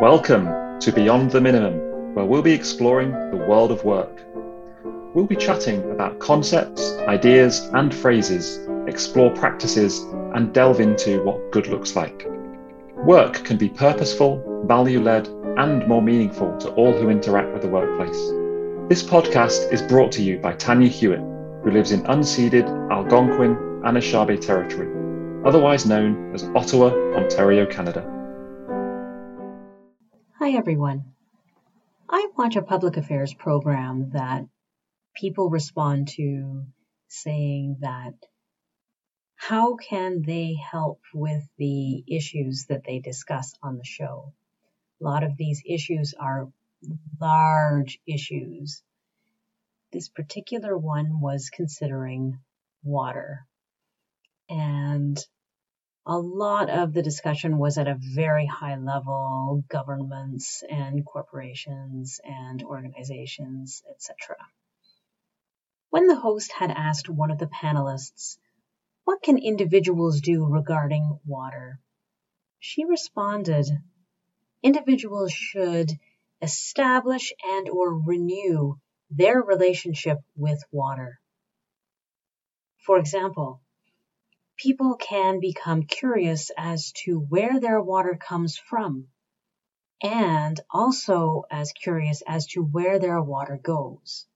Welcome to Beyond the Minimum, where we'll be exploring the world of work. We'll be chatting about concepts, ideas, and phrases, explore practices, and delve into what good looks like. Work can be purposeful, value led, and more meaningful to all who interact with the workplace. This podcast is brought to you by Tanya Hewitt, who lives in unceded Algonquin Anishinaabe territory, otherwise known as Ottawa, Ontario, Canada. Hi, everyone. I watch a public affairs program that people respond to saying that how can they help with the issues that they discuss on the show? A lot of these issues are large issues. This particular one was considering water. And a lot of the discussion was at a very high level governments and corporations and organizations, etc. When the host had asked one of the panelists, What can individuals do regarding water? she responded, Individuals should establish and or renew their relationship with water. For example, people can become curious as to where their water comes from and also as curious as to where their water goes.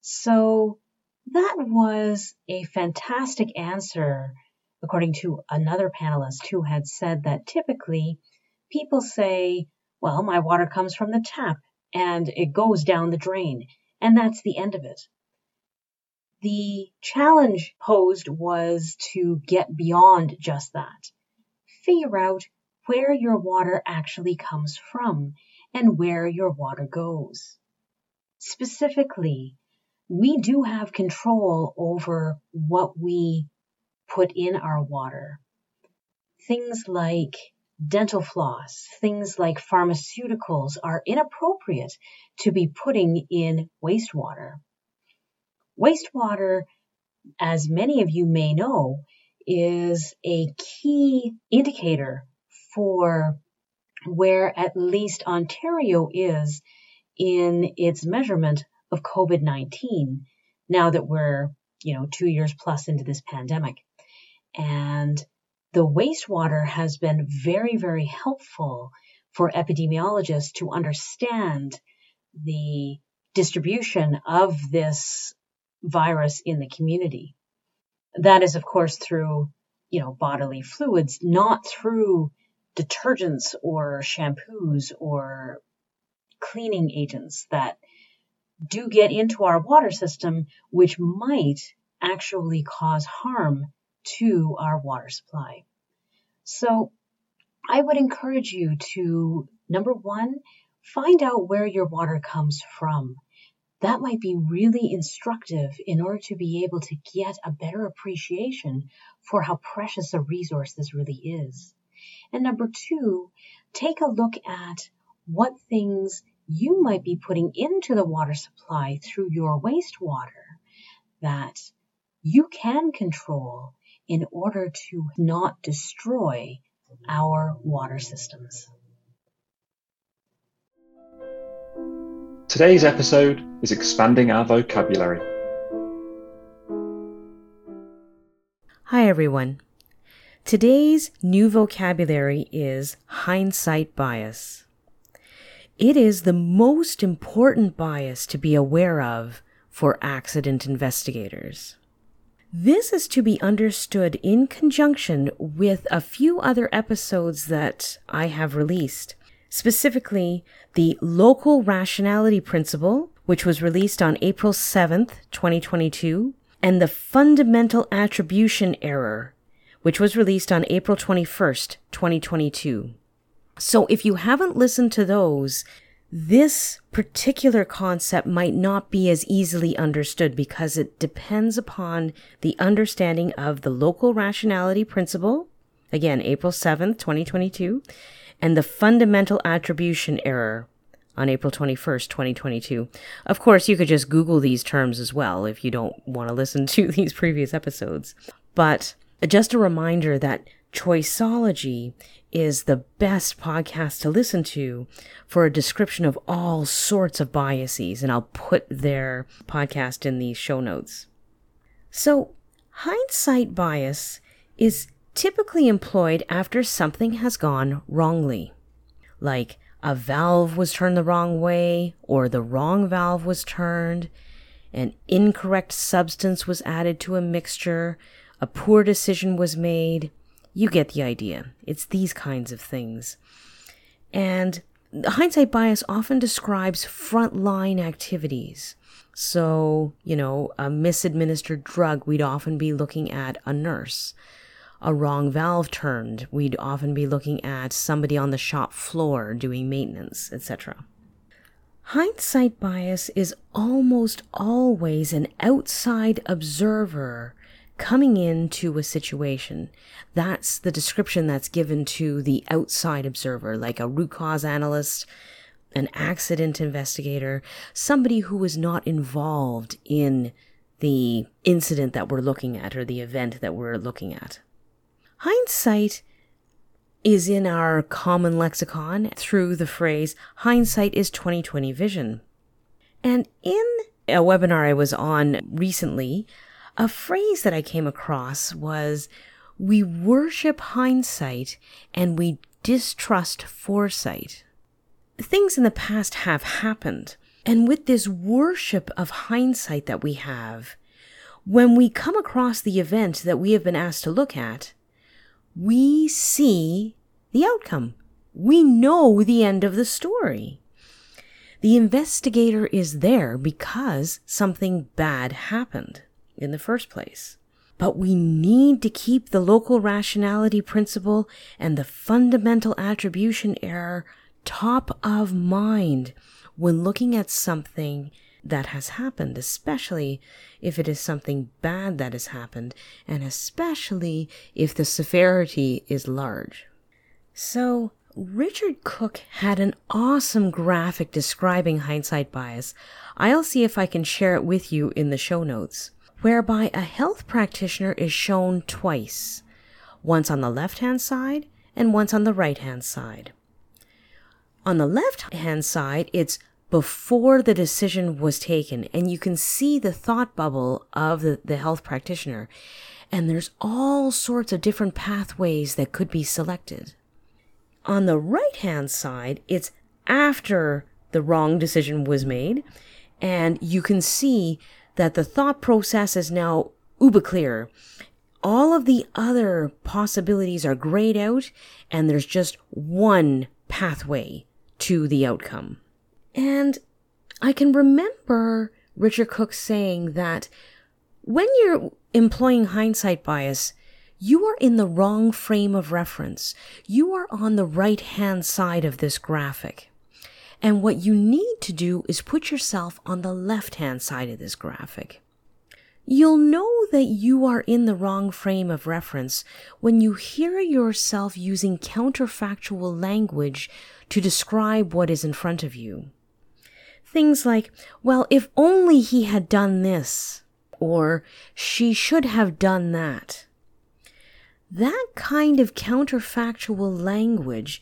So that was a fantastic answer, according to another panelist who had said that typically people say, well, my water comes from the tap and it goes down the drain, and that's the end of it. The challenge posed was to get beyond just that. Figure out where your water actually comes from and where your water goes. Specifically, we do have control over what we put in our water. Things like dental floss, things like pharmaceuticals are inappropriate to be putting in wastewater. Wastewater, as many of you may know, is a key indicator for where at least Ontario is in its measurement of COVID 19 now that we're, you know, two years plus into this pandemic. And the wastewater has been very, very helpful for epidemiologists to understand the distribution of this virus in the community. That is, of course, through, you know, bodily fluids, not through detergents or shampoos or cleaning agents that do get into our water system, which might actually cause harm to our water supply. So I would encourage you to, number one, find out where your water comes from. That might be really instructive in order to be able to get a better appreciation for how precious a resource this really is. And number two, take a look at what things you might be putting into the water supply through your wastewater that you can control in order to not destroy our water systems. Today's episode is expanding our vocabulary. Hi, everyone. Today's new vocabulary is hindsight bias. It is the most important bias to be aware of for accident investigators. This is to be understood in conjunction with a few other episodes that I have released, specifically the local rationality principle, which was released on April 7th, 2022, and the fundamental attribution error, which was released on April 21st, 2022. So if you haven't listened to those, this particular concept might not be as easily understood because it depends upon the understanding of the local rationality principle, again, April 7th, 2022, and the fundamental attribution error on April 21st, 2022. Of course, you could just Google these terms as well if you don't want to listen to these previous episodes. But just a reminder that Choiceology is the best podcast to listen to for a description of all sorts of biases, and I'll put their podcast in the show notes. So, hindsight bias is typically employed after something has gone wrongly, like a valve was turned the wrong way, or the wrong valve was turned, an incorrect substance was added to a mixture, a poor decision was made you get the idea. It's these kinds of things. And hindsight bias often describes frontline activities. So, you know, a misadministered drug, we'd often be looking at a nurse. A wrong valve turned, we'd often be looking at somebody on the shop floor doing maintenance, etc. Hindsight bias is almost always an outside observer coming into a situation. That's the description that's given to the outside observer, like a root cause analyst, an accident investigator, somebody who is not involved in the incident that we're looking at or the event that we're looking at. Hindsight is in our common lexicon through the phrase hindsight is 2020 vision. And in a webinar I was on recently, a phrase that I came across was we worship hindsight and we distrust foresight. Things in the past have happened. And with this worship of hindsight that we have, when we come across the event that we have been asked to look at, we see the outcome. We know the end of the story. The investigator is there because something bad happened in the first place. But we need to keep the local rationality principle and the fundamental attribution error top of mind when looking at something that has happened, especially if it is something bad that has happened, and especially if the severity is large. So, Richard Cook had an awesome graphic describing hindsight bias. I'll see if I can share it with you in the show notes whereby a health practitioner is shown twice, once on the left hand side and once on the right hand side. On the left hand side, it's before the decision was taken, and you can see the thought bubble of the, the health practitioner, and there's all sorts of different pathways that could be selected. On the right hand side, it's after the wrong decision was made, and you can see that the thought process is now uber clear. All of the other possibilities are grayed out, and there's just one pathway to the outcome. And I can remember Richard Cook saying that when you're employing hindsight bias, you are in the wrong frame of reference. You are on the right hand side of this graphic. And what you need to do is put yourself on the left hand side of this graphic. You'll know that you are in the wrong frame of reference when you hear yourself using counterfactual language to describe what is in front of you. Things like, well, if only he had done this, or she should have done that. That kind of counterfactual language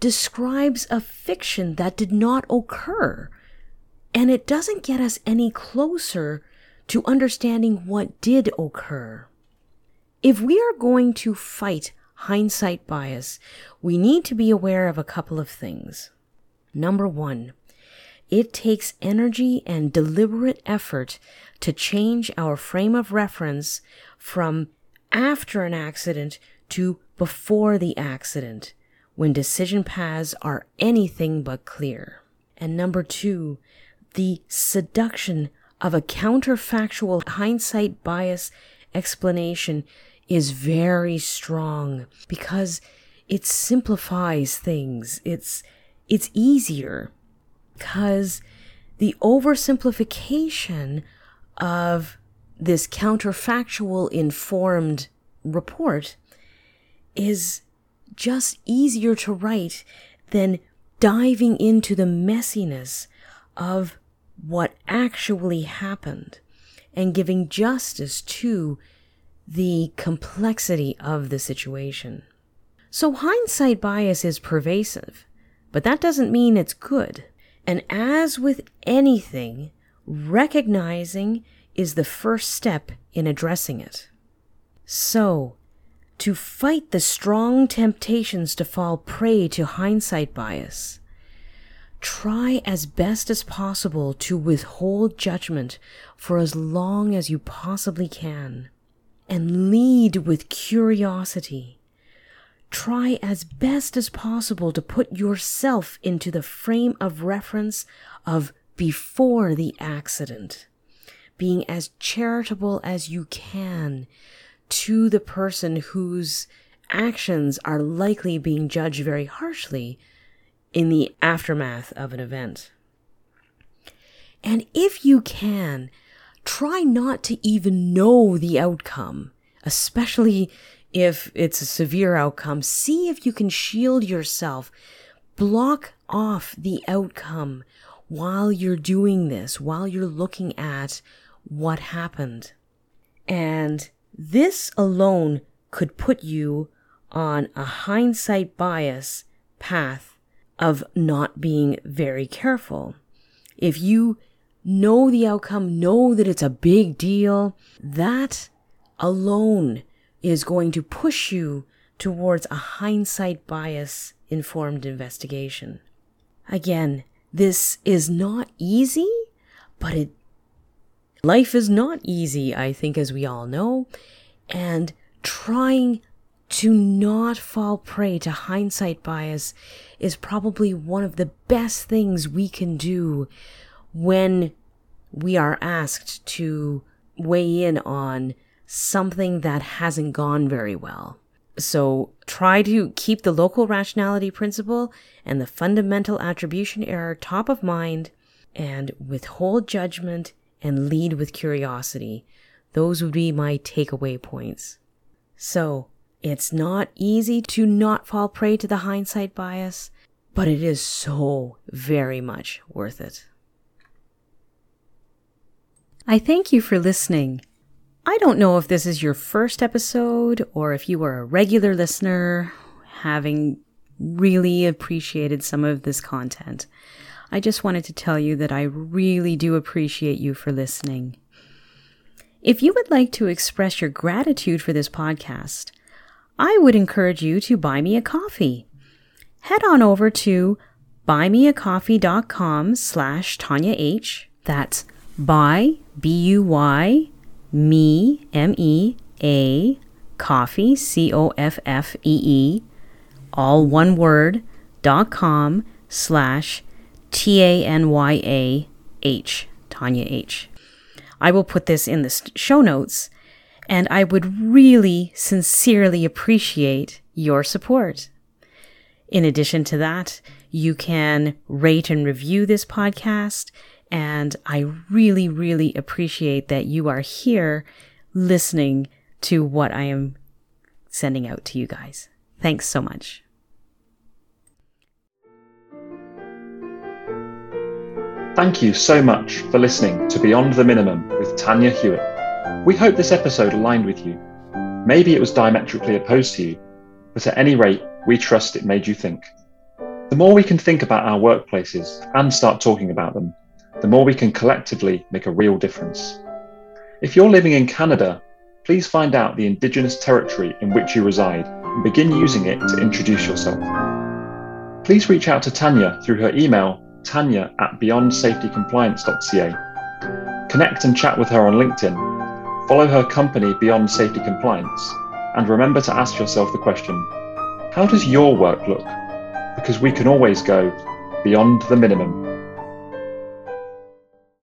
describes a fiction that did not occur. And it doesn't get us any closer to understanding what did occur. If we are going to fight hindsight bias, we need to be aware of a couple of things. Number one, it takes energy and deliberate effort to change our frame of reference from after an accident to before the accident when decision paths are anything but clear. And number two, the seduction of a counterfactual hindsight bias explanation is very strong because it simplifies things. It's, it's easier because the oversimplification of this counterfactual informed report is just easier to write than diving into the messiness of what actually happened and giving justice to the complexity of the situation. So hindsight bias is pervasive, but that doesn't mean it's good. And as with anything, recognizing is the first step in addressing it. So, to fight the strong temptations to fall prey to hindsight bias, try as best as possible to withhold judgment for as long as you possibly can and lead with curiosity. Try as best as possible to put yourself into the frame of reference of before the accident, being as charitable as you can to the person whose actions are likely being judged very harshly in the aftermath of an event. And if you can, try not to even know the outcome, especially if it's a severe outcome. See if you can shield yourself, block off the outcome while you're doing this, while you're looking at what happened. And this alone could put you on a hindsight bias path of not being very careful. If you know the outcome, know that it's a big deal, that alone is going to push you towards a hindsight bias informed investigation. Again, this is not easy, but it life is not easy, I think as we all know, and trying to not fall prey to hindsight bias is probably one of the best things we can do when we are asked to weigh in on something that hasn't gone very well. So try to keep the local rationality principle and the fundamental attribution error top of mind and withhold judgment and lead with curiosity. Those would be my takeaway points. So it's not easy to not fall prey to the hindsight bias, but it is so very much worth it. I thank you for listening. I don't know if this is your first episode or if you are a regular listener, having really appreciated some of this content. I just wanted to tell you that I really do appreciate you for listening. If you would like to express your gratitude for this podcast, I would encourage you to buy me a coffee. Head on over to buymeacoffee.com slash Tanya H. That's buy, B-U-Y, me, M-E, A, coffee, C-O-F-F-E-E, all one word, dot com slash T-A-N-Y-A-H, Tanya H. I will put this in the show notes and I would really sincerely appreciate your support. In addition to that, you can rate and review this podcast. And I really, really appreciate that you are here listening to what I am sending out to you guys. Thanks so much. Thank you so much for listening to Beyond the Minimum with Tanya Hewitt. We hope this episode aligned with you. Maybe it was diametrically opposed to you, but at any rate, we trust it made you think. The more we can think about our workplaces and start talking about them, the more we can collectively make a real difference. If you're living in Canada, please find out the Indigenous territory in which you reside and begin using it to introduce yourself. Please reach out to Tanya through her email tanya at beyondsafetycompliance.ca. Connect and chat with her on LinkedIn Follow her company beyond safety compliance and remember to ask yourself the question how does your work look? Because we can always go beyond the minimum